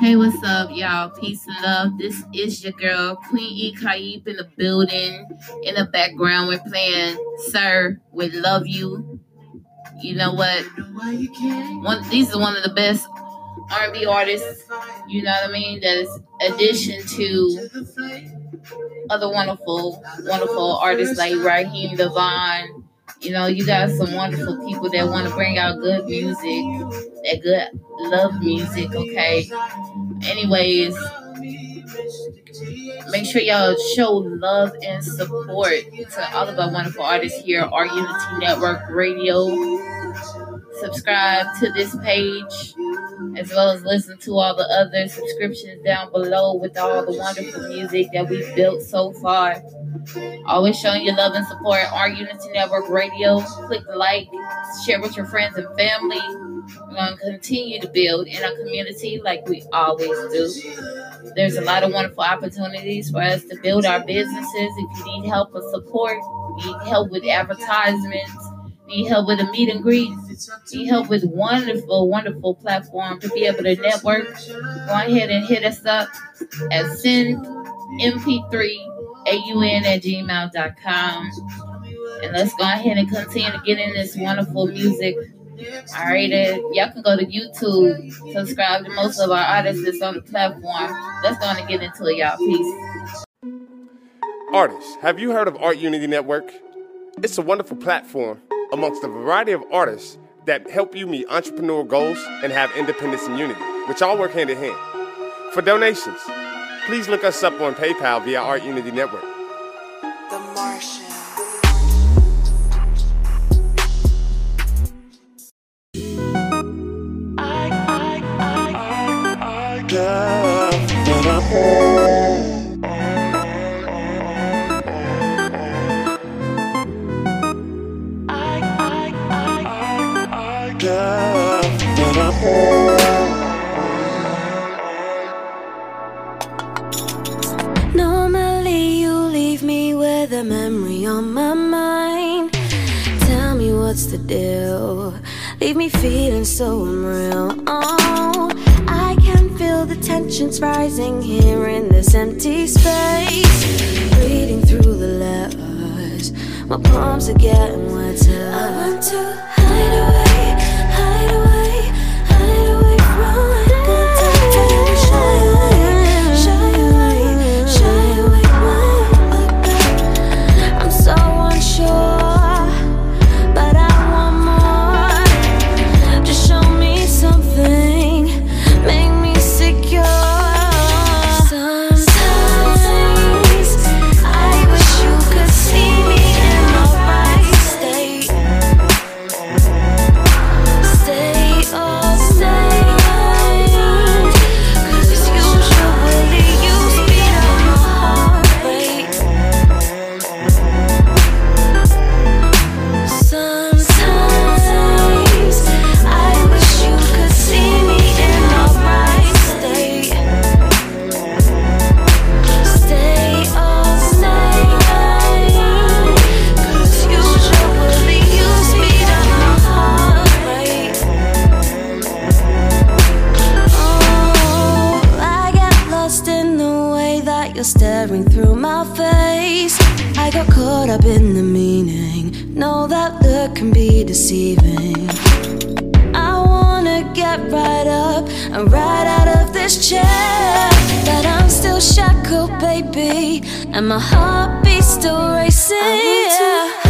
Hey, what's up, y'all? Peace and love. This is your girl, Queen E. Kaib in the building. In the background, we're playing Sir We Love You. You know what? One, these are one of the best R&B artists. You know what I mean? That is addition to other wonderful, wonderful artists like Raheem DeVaughn. You know, you got some wonderful people that want to bring out good music, that good love music. Okay. Anyways, make sure y'all show love and support to all of our wonderful artists here, our Unity Network Radio. Subscribe to this page as well as listen to all the other subscriptions down below with all the wonderful music that we've built so far. Always showing your love and support our Unity Network Radio. Click the like, share with your friends and family. We're going to continue to build in our community like we always do. There's a lot of wonderful opportunities for us to build our businesses. If you need help or support, need help with advertisements, need help with a meet and greet, need help with wonderful, wonderful platform to be able to network, go ahead and hit us up at send mp3 aun at gmail.com. And let's go ahead and continue to get in this wonderful music. All right, y'all can go to YouTube, subscribe to most of our artists that's on the platform. Let's go and get into it, y'all. Peace. Artists, have you heard of Art Unity Network? It's a wonderful platform amongst a variety of artists that help you meet entrepreneurial goals and have independence and unity, which all work hand in hand. For donations, please look us up on PayPal via Art Unity Network. The Martian. I, I, I, I, I got I, what's the deal. Leave me feeling so unreal. Oh, I can feel the tensions rising here in this empty space. Reading through the letters, my palms are getting wetter. I want to can be deceiving. I wanna get right up and right out of this chair. But I'm still shackled, baby, and my heart beats still racing.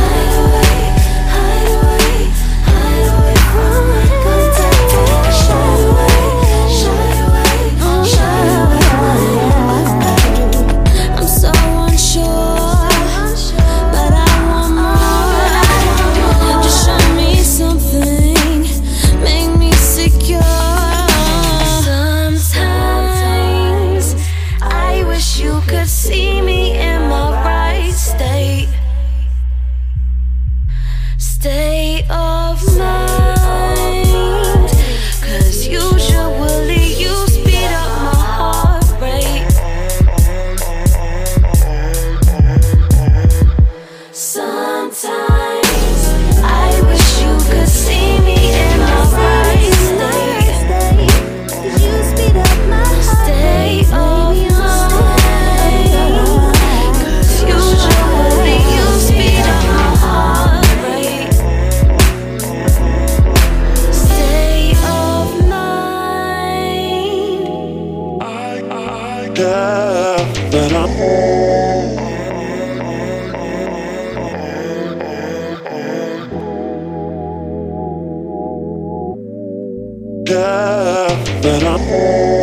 Yeah, that I'm Love that I'm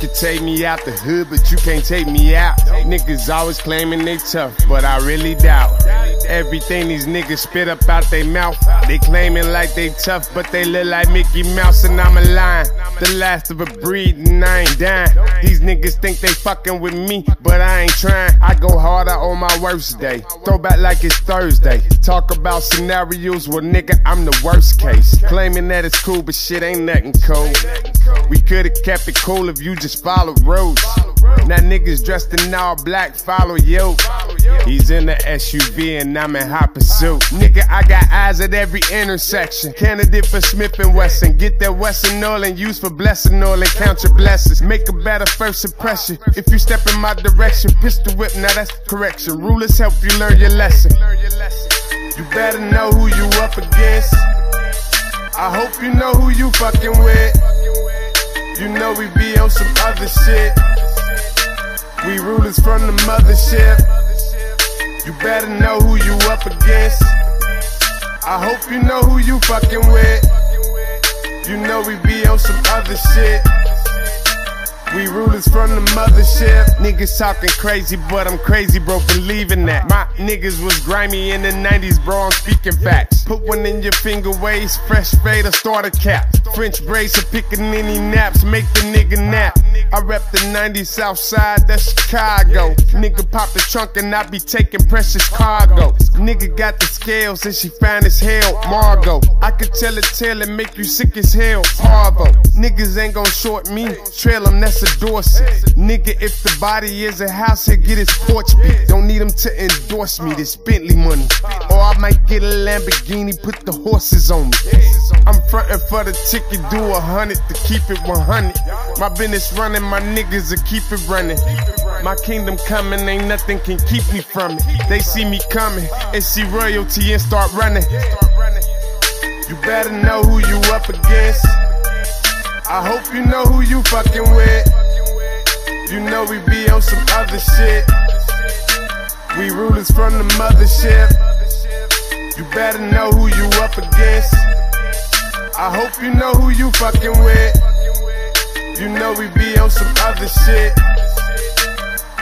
can take me out the hood, but you can't take me out. Niggas always claiming they tough, but I really doubt. Everything these niggas spit up out they mouth. They claiming like they tough, but they look like Mickey Mouse and I'm a lion. The last of a breed and I ain't dying. These niggas think they fucking with me, but I ain't trying. I go harder on my worst day. Throw back like it's Thursday. Talk about scenarios, well nigga, I'm the worst case. Claiming that it's cool, but shit ain't nothing cool. We could've kept it cool if you just followed rules. Now niggas dressed in all black follow you. He's in the SUV and I'm in hot pursuit. Nigga, I got eyes at every intersection. Candidate for Smith and Wesson. Get that Wesson oil and use for blessing oil and count your blessings. Make a better first impression. If you step in my direction, pistol whip. Now that's correction. Rulers help you learn your lesson. You better know who you up against. I hope you know who you fucking with. You know we be on some other shit. We rulers from the mothership. You better know who you up against. I hope you know who you fucking with. You know we be on some other shit. We rulers from the mothership. Niggas talking crazy, but I'm crazy, bro, believing that. My niggas was grimy in the 90s, bro, I'm speaking facts. Put one in your finger waist, fresh fade or starter cap. French brace or picking any naps, make the nigga nap. I rep the 90s South Side, that's Chicago. Nigga pop the trunk and I be taking precious cargo. Nigga got the scales and she fine as hell, Margot. I could tell a tale and make you sick as hell, Parvo. Niggas ain't gon' short me, trail them, that's a Dorset. Nigga, if the body is a house, he'll get his porch beat. Don't need him to endorse me, this Bentley money. Or I might get a Lamborghini, put the horses on me. I'm frontin' for the ticket, do a hundred to keep it 100. My business running, my niggas will keep it running. My kingdom coming, ain't nothing can keep me from it. They see me coming and see royalty and start running. You better know who you up against. I hope you know who you fucking with. You know we be on some other shit. We rulers from the mothership. You better know who you up against. I hope you know who you fucking with. You know we be on some other shit.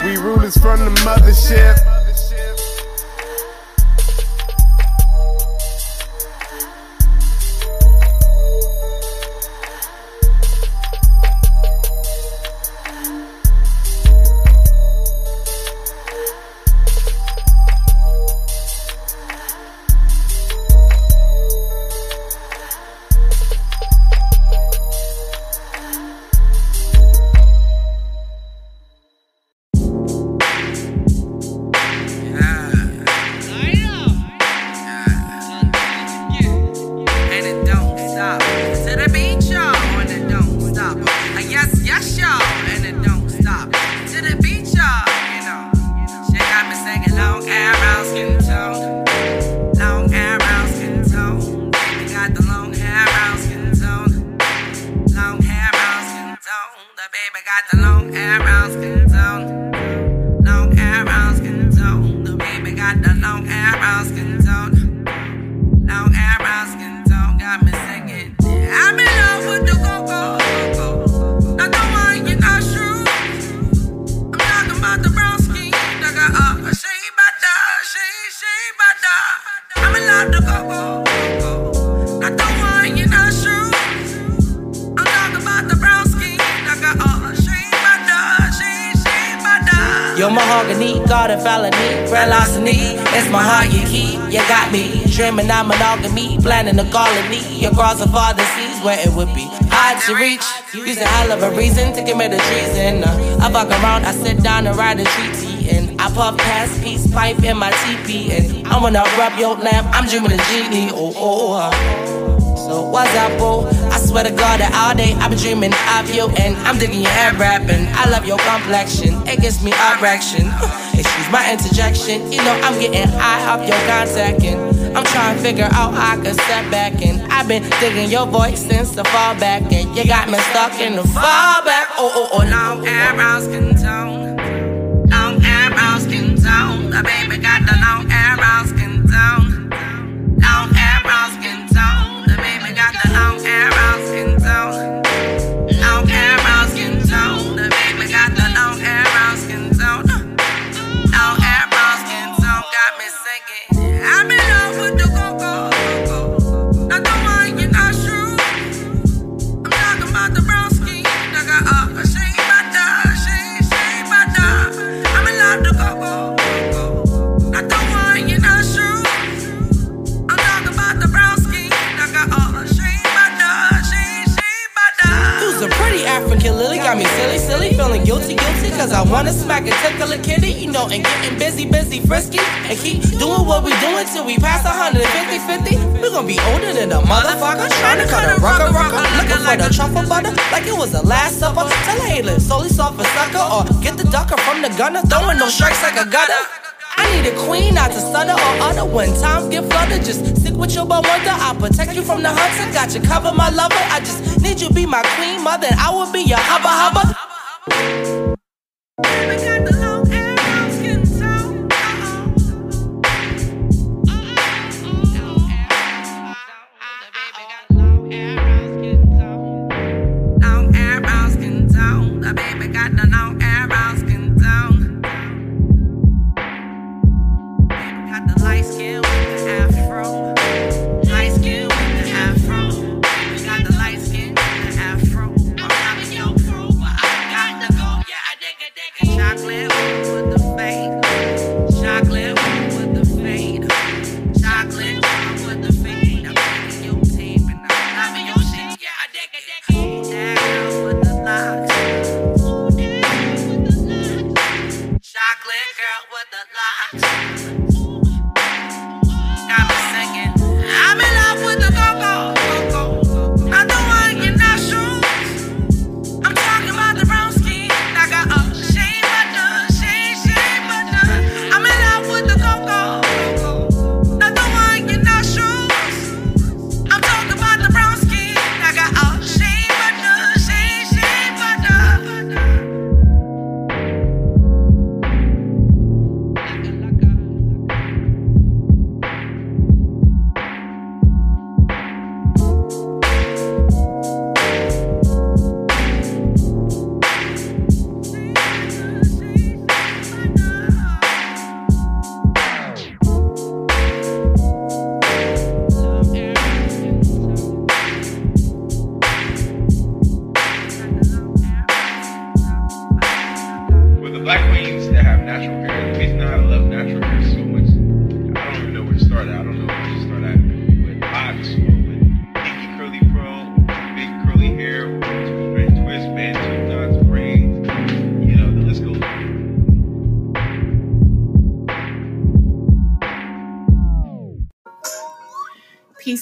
We rulers from the mothership. Got the long hair, garden felony, larceny. It's my heart you keep. You got me dreaming of monogamy, planning a colony across the farther seas where it would be hard to reach. Use a hell of a reason to commit a treason. Uh, I fuck around, I sit down and write a treaty, and I puff past peace pipe in my teepee, and I wanna rub your lamp. I'm dreaming a genie. Oh oh. uh. So what's up, boo? I swear to God that all day I've been dreaming of you And I'm digging your hair rapping. I love your complexion, it gives me erection Excuse my interjection, you know I'm getting high off your contact And I'm trying to figure out how I can step back And I've been digging your voice since the fall back And you got me stuck in the fall back Oh, oh, oh, long hair, brown skin tone. Long hair, skin tone. The baby got the long hair, like a tickler kitty, you know, and getting busy, busy, frisky. And keep doing what we doing till we pass 150, 50. We gonna be older than a motherfucker. Trying to cut a rucker, rucker. Looking for the truffle butter like it was the last supper. Tell a hater, solely soft for sucker. Or get the ducker from the gunner. Throwing no strikes like a gutter. I need a queen, not to stutter or utter when times get flooded. Just stick with your wonder. I'll protect you from the hunter. Got you covered, my lover. I just need you be my queen mother. And I will be your hubba hubba. Baby got the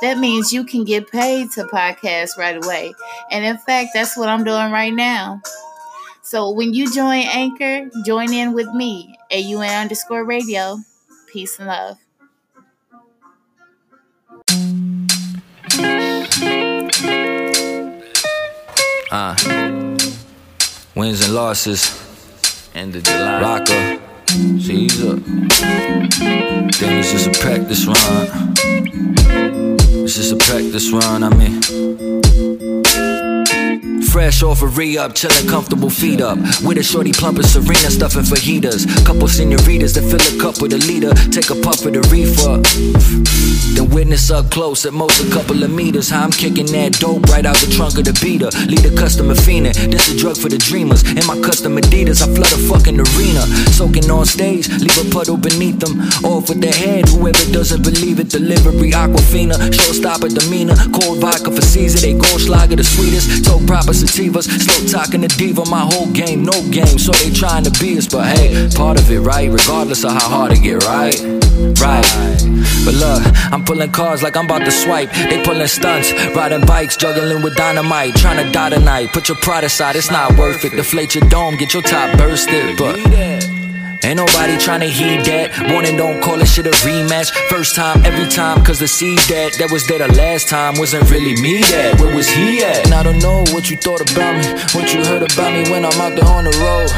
That means you can get paid to podcast right away. And in fact, that's what I'm doing right now. So when you join Anchor, join in with me, AUN underscore radio. Peace and love. Uh, wins and losses. End of July. Rocker. Caesar. Then it's just a practice run. It's just a practice run, I mean. Fresh off a re-up, chillin' comfortable feet up. With a shorty plump and Serena stuffing fajitas. Couple senoritas that fill a cup with a liter. Take a puff of the reefer. Then witness up close at most a couple of meters. How I'm kicking that dope right out the trunk of the beater. Lead a customer fiendin'. This a drug for the dreamers. In my custom Adidas, I flood a fucking arena. Soaking on stage, leave a puddle beneath them. Off with their head, whoever doesn't believe it. Delivery Aquafina, showstopper demeanor. Cold vodka for Caesar, they go Goldschlager the sweetest. Told proper sativas, slow talking the diva. My whole game, no game, so they trying to be us. But hey, part of it, right? Regardless of how hard it get, right? Right. But look, I'm pulling cards like I'm about to swipe. They pulling stunts, riding bikes, juggling with dynamite. Trying to die tonight. Put your pride aside, it's not worth it. Deflate your dome, get your top bursted. But Ain't nobody tryna heed that. Warning, don't call this shit a rematch. First time, every time, cause the seed that that was there the last time wasn't really me that. Where was he at? And I don't know what you thought about me, what you heard about me when I'm out there on the road.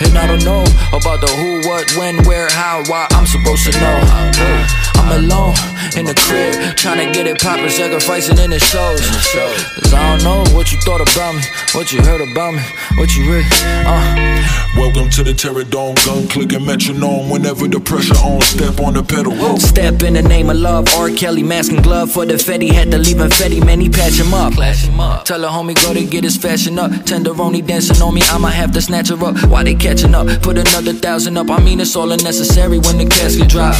And I don't know about the who, what, when, where, how, why. I'm supposed to know. I'm alone in the crib, trying to get it poppin', sacrificing in the shows. Cause I don't know what you thought about me, what you heard about me, what you read. uh. Welcome to the Terrordome gun clicking metronome. Whenever the pressure on, step on the pedal. Step in the name of love, R. Kelly, mask and glove for the Fetty. Had to leave him Fetty, man, he patch him up. him up. Tell a homie go to get his fashion up. Tenderoni dancing on me, I'ma have to snatch her up. Why they catching up, put another thousand up. I mean, it's all unnecessary when the casket drop.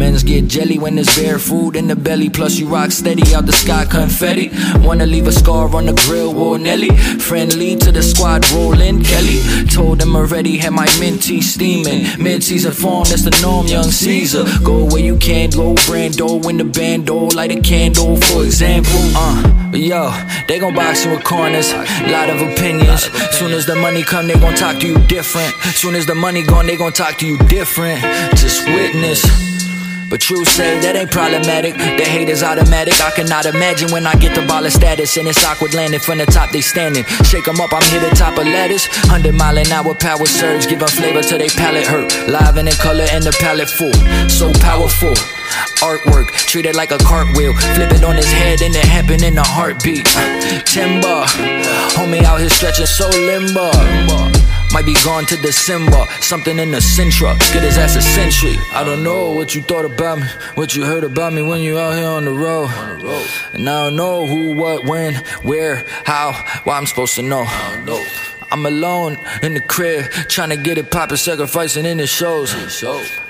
Men's get jelly when there's bare food in the belly. Plus, you rock steady out the sky confetti. Wanna leave a scar on the grill, whoa, Nelly. Friendly to the squad, rollin' Kelly. Told them already, had my minty steaming. Mid season form, that's the norm, young Caesar. Go where you can, go Brando in the bando. Light a candle, for example. Uh, yo, they gon' box you with corners. Lot of opinions. Soon as the money come, they gon' talk to you different. Soon as the money gone, they gon' talk to you different. Just witness. But you say that ain't problematic. The hate is automatic. I cannot imagine when I get the ball of status and it's awkward landing from the top they standing. Shake 'em up, I'm here the top of ladders. 100 mile an hour power surge, give 'em flavor to they palate hurt. Live in color and the palette full. So powerful. Artwork, treat it like a cartwheel. Flip it on his head and it happen in a heartbeat. Timber, homie out here stretching so limber. Might be gone to December, something in the Sentra. Get his ass a century. I don't know what you thought about me, what you heard about me when you out here on the road. And I don't know who, what, when, where, how, why I'm supposed to know. I'm alone in the crib, trying to get it poppin', sacrificing in the shows.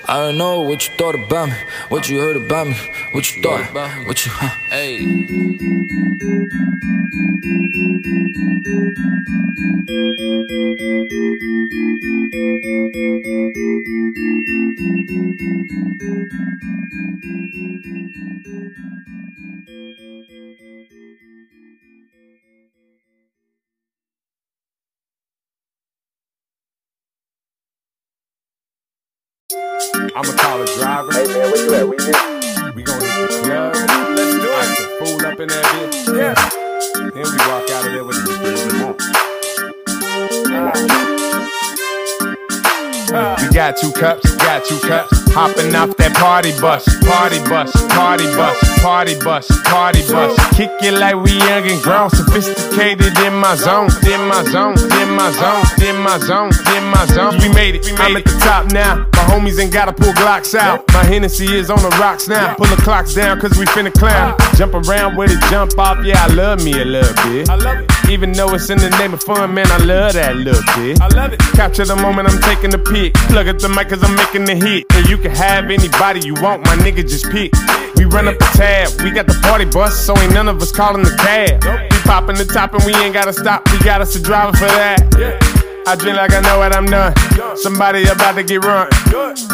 I don't know what you thought about me, what you heard about me, what you thought, what you, huh? Hey. I'm gonna call a college driver. Hey man, where you at? We hit. We gonna hit the club. Let's do it. The fool up in that bitch. Yeah. Then we walk out of there with the uh. We got two cups, we got two cups. Hopping off that party bus, party bus, party bus, party bus, party bus. Kick it like we young and grown, sophisticated in my zone, in my zone, in my zone, in my zone, in my zone. We made it, I'm at the top now. My homies ain't gotta pull Glocks out. My Hennessy is on the rocks now. Pull the clocks down, cause we finna clown. Jump around with it, jump off, yeah, I love me a little bit. I love it. Even though it's in the name of fun, man, I love that little bit. I love it. Capture the moment I'm taking the pic. Plug at the mic cause I'm making the hit. And you can have anybody you want, my nigga just pick. We run up the tab, we got the party bus, so ain't none of us calling the cab. We popping the top and we ain't gotta stop, we got us a driver for that. I drink like I know what I'm done. Somebody about to get run.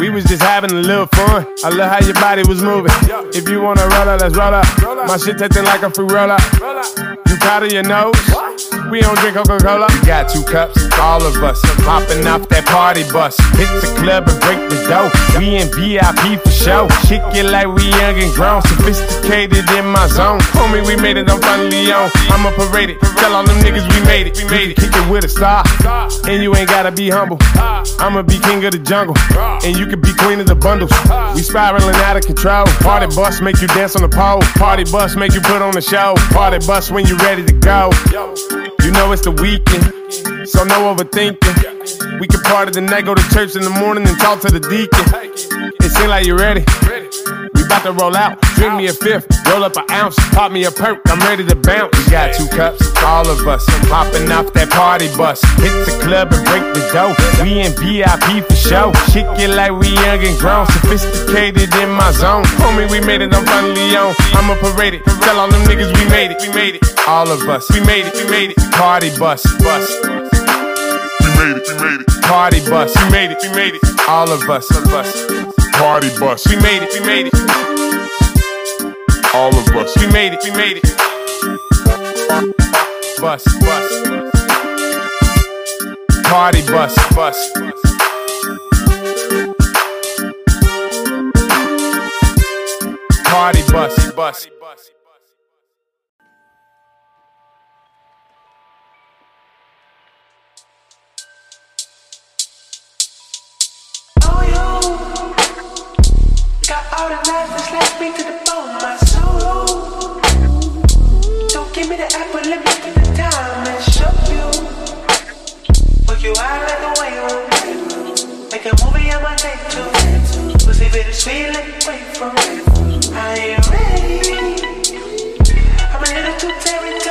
We was just having a little fun. I love how your body was moving. If you wanna roll up, let's roll up. My shit tasting like a fruit roll up. Proud of your nose? We don't drink Coca Cola. We got two cups, all of us. popping off that party bus. Hit the club and break the dough. We in VIP for show. Kick it like we young and grown. Sophisticated in my zone. Homie, we made it, I'm finally on. I'ma parade it. Tell all them niggas we made it. We made it. Kick it with a star. And you ain't gotta be humble. I'ma be king of the jungle. And you can be queen of the bundles. We spiraling out of control. Party bus make you dance on the pole. Party bus make you put on the show. Party bus when you ready to go. You know it's the weekend, so no overthinking. We can party the night, go to church in the morning and talk to the deacon. It seems like you're ready. We about to roll out. Drink me a fifth, roll up an ounce, pop me a perk. I'm ready to bounce. We got two cups, all of us, Popping off that party bus. Hit the club and break the dough. We in VIP for show. Kick it like we young and grown, sophisticated in my zone. Homie, we made it, I'm finally on. I'ma parade it. Tell all them niggas we made it, we made it. All of us, we made it, we made it. Party bus, bus. We made it, we made it. Party bus, we made it, we made it. All of us, of us. Party bus, we made it, we made it. All of us, we made it, we made it. Bus, bus. Party bus, bus. Party bus, bus. Got all the life that's left me to the bone, my. Don't give me the apple, let me give the show you. You out like. Make a movie on my day. Pussy bittersweet, ready. I'm a little too territorial.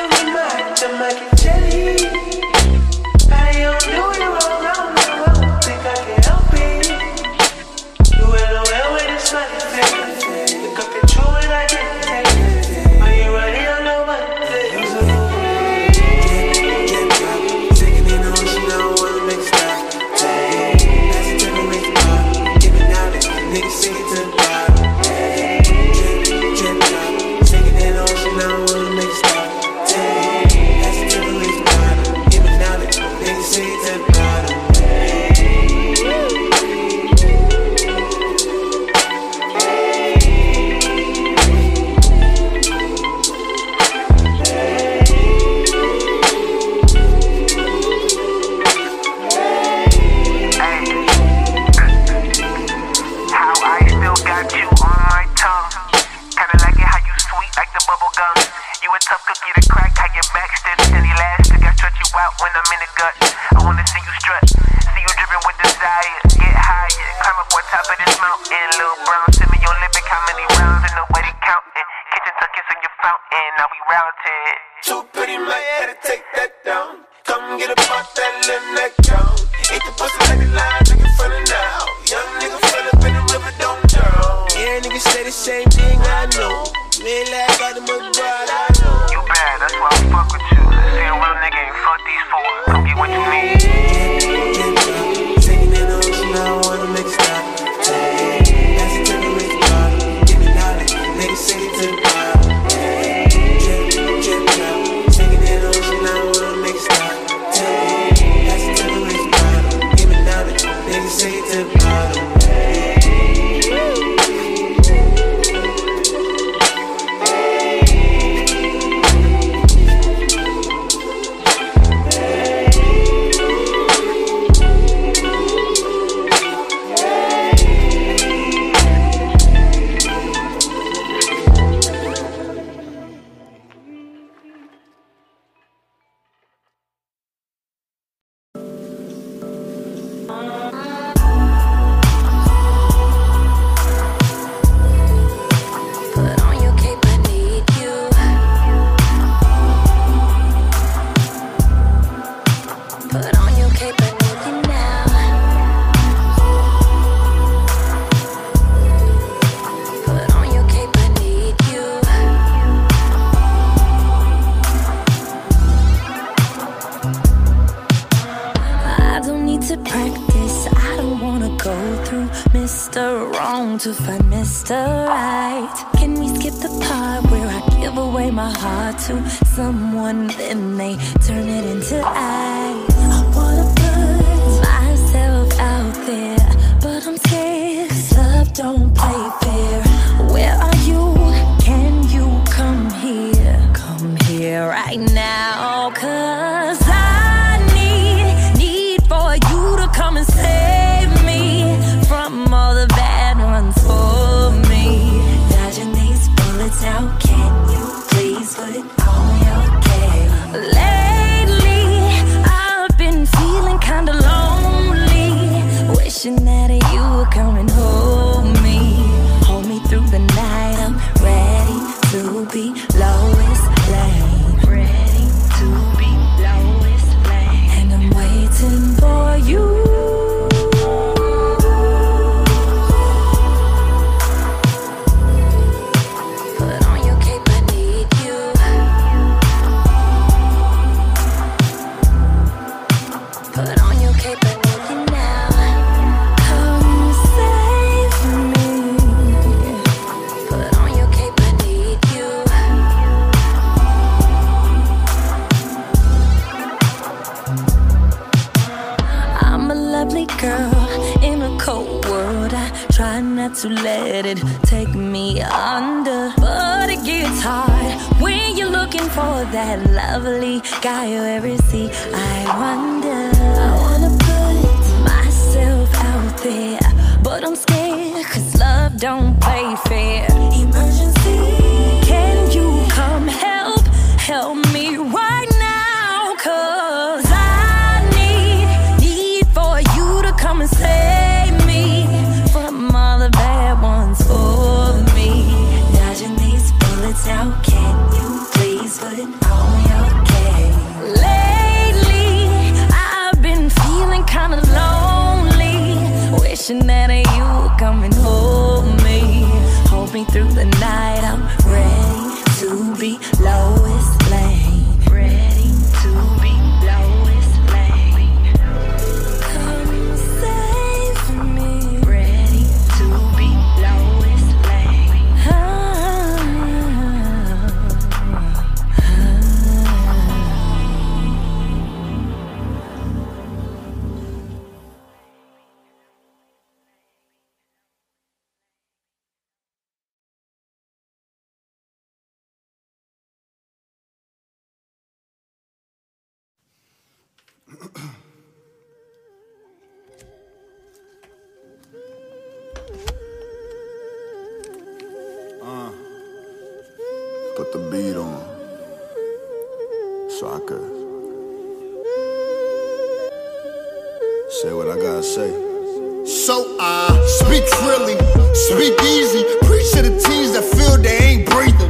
I speak freely, speak easy, preach to the teens that feel they ain't breathing.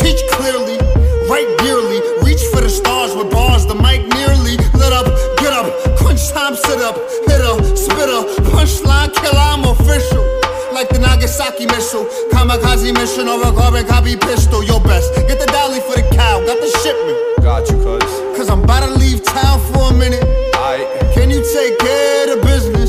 Teach clearly, write dearly, reach for the stars with bars, the mic nearly lit up, get up, crunch time, sit up, hit a, spit a, punchline kill, I'm official. Like the Nagasaki missile, kamikaze mission or a carbon copy pistol, your best. Get the dolly for the cow, got the shipment. Got you, cuz. Cause I'm about to leave town for a minute. Aight, Can you take care of the business?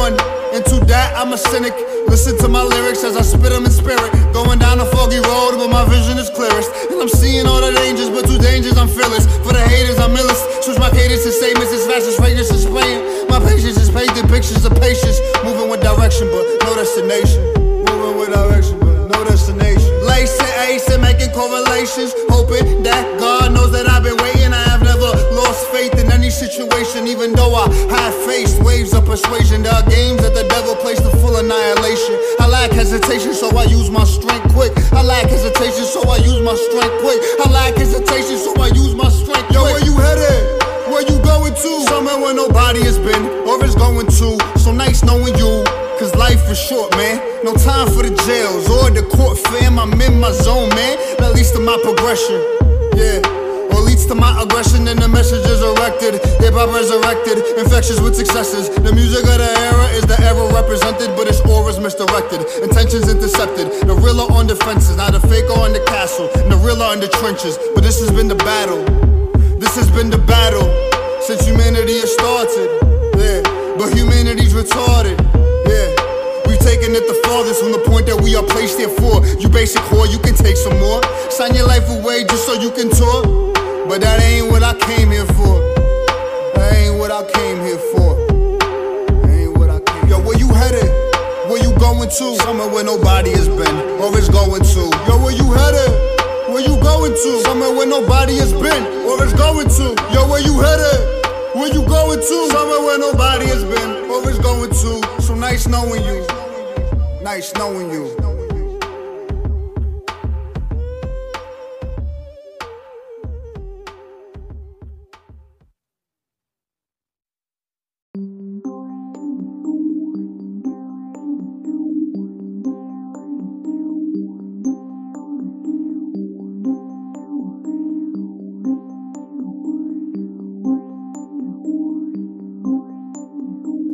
One. Into that, I'm a cynic. Listen to my lyrics as I spit them in spirit. Going down a foggy road, but my vision is clearest. And I'm seeing all the dangers, but two dangers I'm fearless. For the haters, I'm illest. Switch my cadence and statements as fast as fragrance is playing. My patience is painting pictures of patience. Moving with direction, but no destination. Moving with direction, but no destination. Lacing, acing, making correlations. Hoping that God knows that I've been situation, even though I have faced waves of persuasion. There are games that the devil plays to full annihilation. I lack hesitation, so I use my strength quick. I lack hesitation, so I use my strength quick. I lack hesitation, so I use my strength quick. Yo, where you headed? Where you going to? Somewhere where nobody has been, or is going to. So nice knowing you. Cause life is short, man. No time for the jails or the court fam. I'm in my zone, man. That least to my progression. To my aggression and the message is erected. Hip hop resurrected, infectious with successes. The music of the era is the era represented, but its aura's misdirected. Intentions intercepted. The real are on defenses, not the fake are in the castle. And the real are in the trenches. But this has been the battle. This has been the battle since humanity has started. Yeah, but humanity's retarded. Yeah, we've taken it the farthest from the point that we are placed here for. You basic whore, you can take some more. Sign your life away just so you can talk. But that ain't what I came here for. That ain't what I came here for. That ain't what I came. Yo, where you headed? Where you going to? Somewhere where nobody has been or is going to. Yo, where you headed? Where you going to? Somewhere where nobody has been or is going to. Yo, where you headed? Where you going to? Somewhere where nobody has been or is going to. So nice knowing you. Nice knowing you.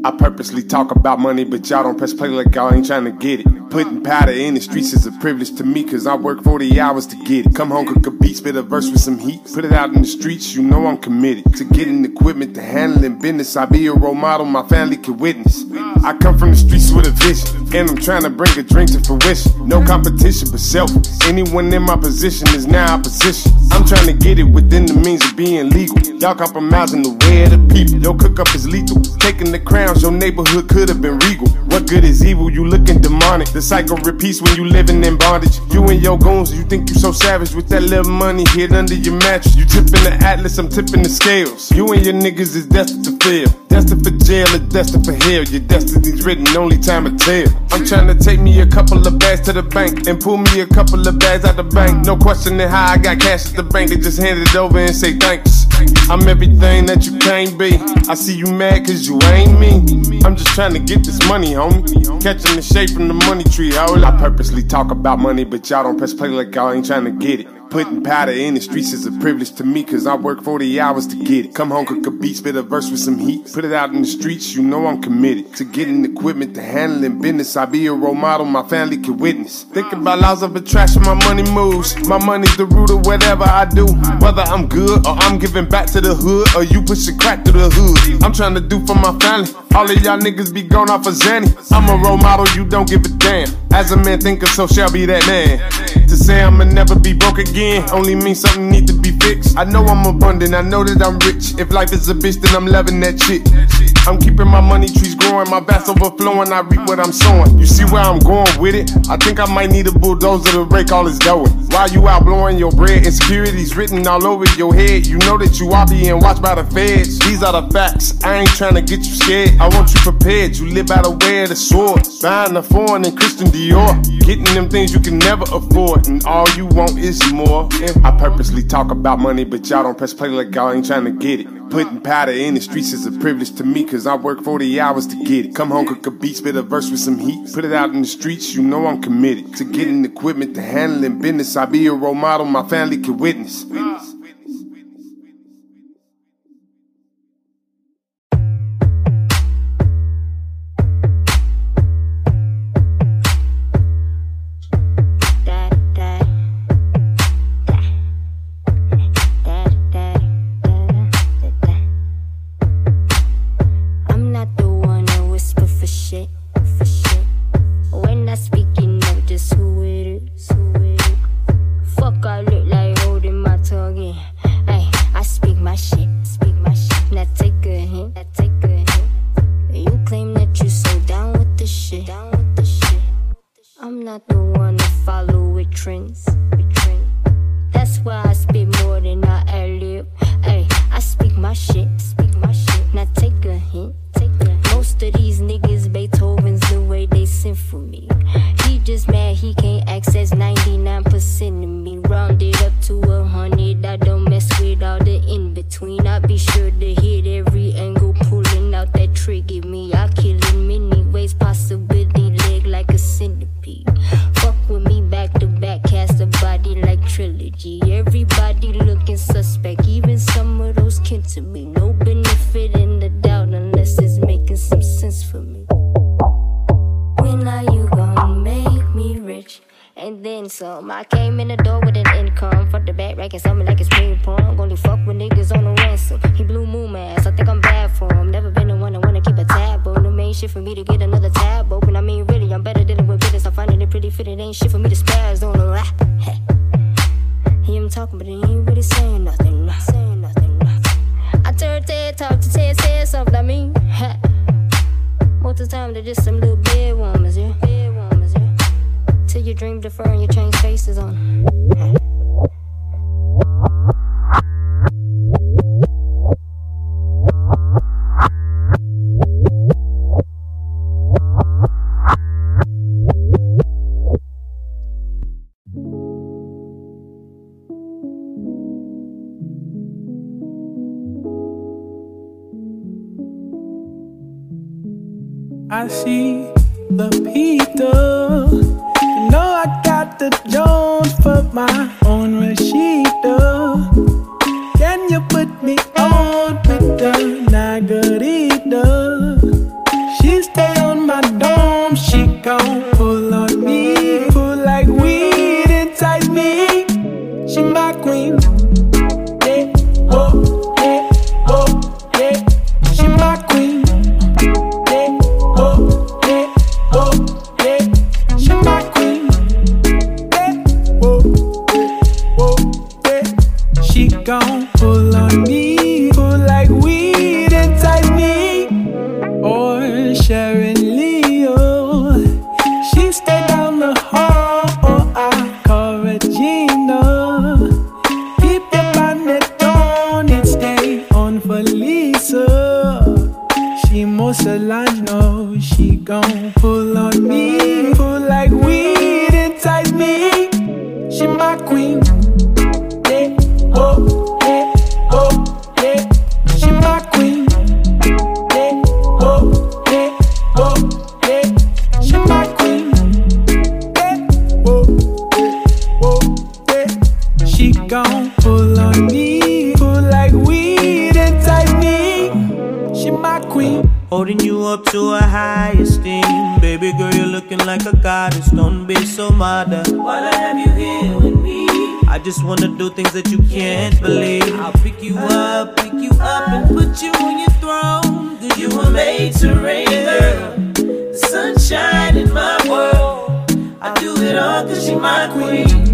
I purposely talk about money, but y'all don't press play like y'all ain't trying to get it. Putting powder in the streets is a privilege to me, cause I work 40 hours to get it. Come home, cook a beat, spit a verse with some heat. Put it out in the streets, you know I'm committed to getting equipment to handling business. I be a role model my family can witness. I come from the streets with a vision, and I'm trying to bring a dream to fruition. No competition but self. Anyone in my position is now opposition. I'm trying to get it within the means of being legal. Y'all compromising the way of the people. Your cook up is lethal. Taking the crowns, your neighborhood could have been regal. What good is evil? You looking demonic. The cycle repeats when you living in bondage. You and your goons, you think you so savage with that little money hid under your mattress. You tipping the atlas, I'm tipping the scales. You and your niggas is destined to fail. Destined for jail or destined for hell. Your destiny's written, only time will tell. I'm trying to take me a couple of bags to the bank and pull me a couple of bags out the bank. No questioning how I got cash at the bank. They just hand it over and say thanks. I'm everything that you can't be. I see you mad cause you ain't me. I'm just trying to get this money, homie. Catching the shape from the money tree. I purposely talk about money, but y'all don't press play like y'all ain't trying to get it. Putting powder in the streets is a privilege to me, cause I work 40 hours to get it. Come home, cook a beat, spit a verse with some heat. Put it out in the streets, you know I'm committed to getting equipment to handling business. I be a role model my family can witness. Thinking about laws of attraction, my money moves. My money's the root of whatever I do. Whether I'm good or I'm giving back to the hood, or you pushing crack to the hood. I'm trying to do for my family. All of y'all niggas be gone off of Zanny. I'm a role model, you don't give a damn. As a man thinker, so shall be that man. To say I'ma never be broke again only means something need to be fixed. I know I'm abundant, I know that I'm rich. If life is a bitch, then I'm loving that shit. I'm keeping my money trees growing, my vats overflowing, I reap what I'm sowing. You see where I'm going with it? I think I might need a bulldozer to break all this going. While you out blowing your bread, insecurities written all over your head. You know that you are being watched by the feds. These are the facts. I ain't trying to get you scared. I want you prepared. You live by the way of the sword. Buying the foreign and Christian Dior. Getting them things you can never afford. And all you want is more. I purposely talk about money, but y'all don't press play like y'all ain't trying to get it. Putting powder in the streets is a privilege to me, cause I work 40 hours to get it. Come home, cook a beat, spit a verse with some heat. Put it out in the streets, you know I'm committed to getting equipment to handling business. I be a role model my family can witness. Rich? And then some. I came in the door with an income. Fuck the back rack racking something like it's ping pong. Only fuck with niggas on a ransom. He blue moon ass. I think I'm bad for him. Never been the one that wanna keep a tab on. The main shit for me to get another tab open. I mean, really, I'm better dealing with business. I find it pretty fit. It ain't shit for me to spaz on. a rap. He him talking, but he ain't really saying nothing. Saying nothing. I turned Ted talk to Ted said something. I mean, most of the time they're just some little bed warmers, yeah. Till you dream defer and you change faces on She my queen. My queen.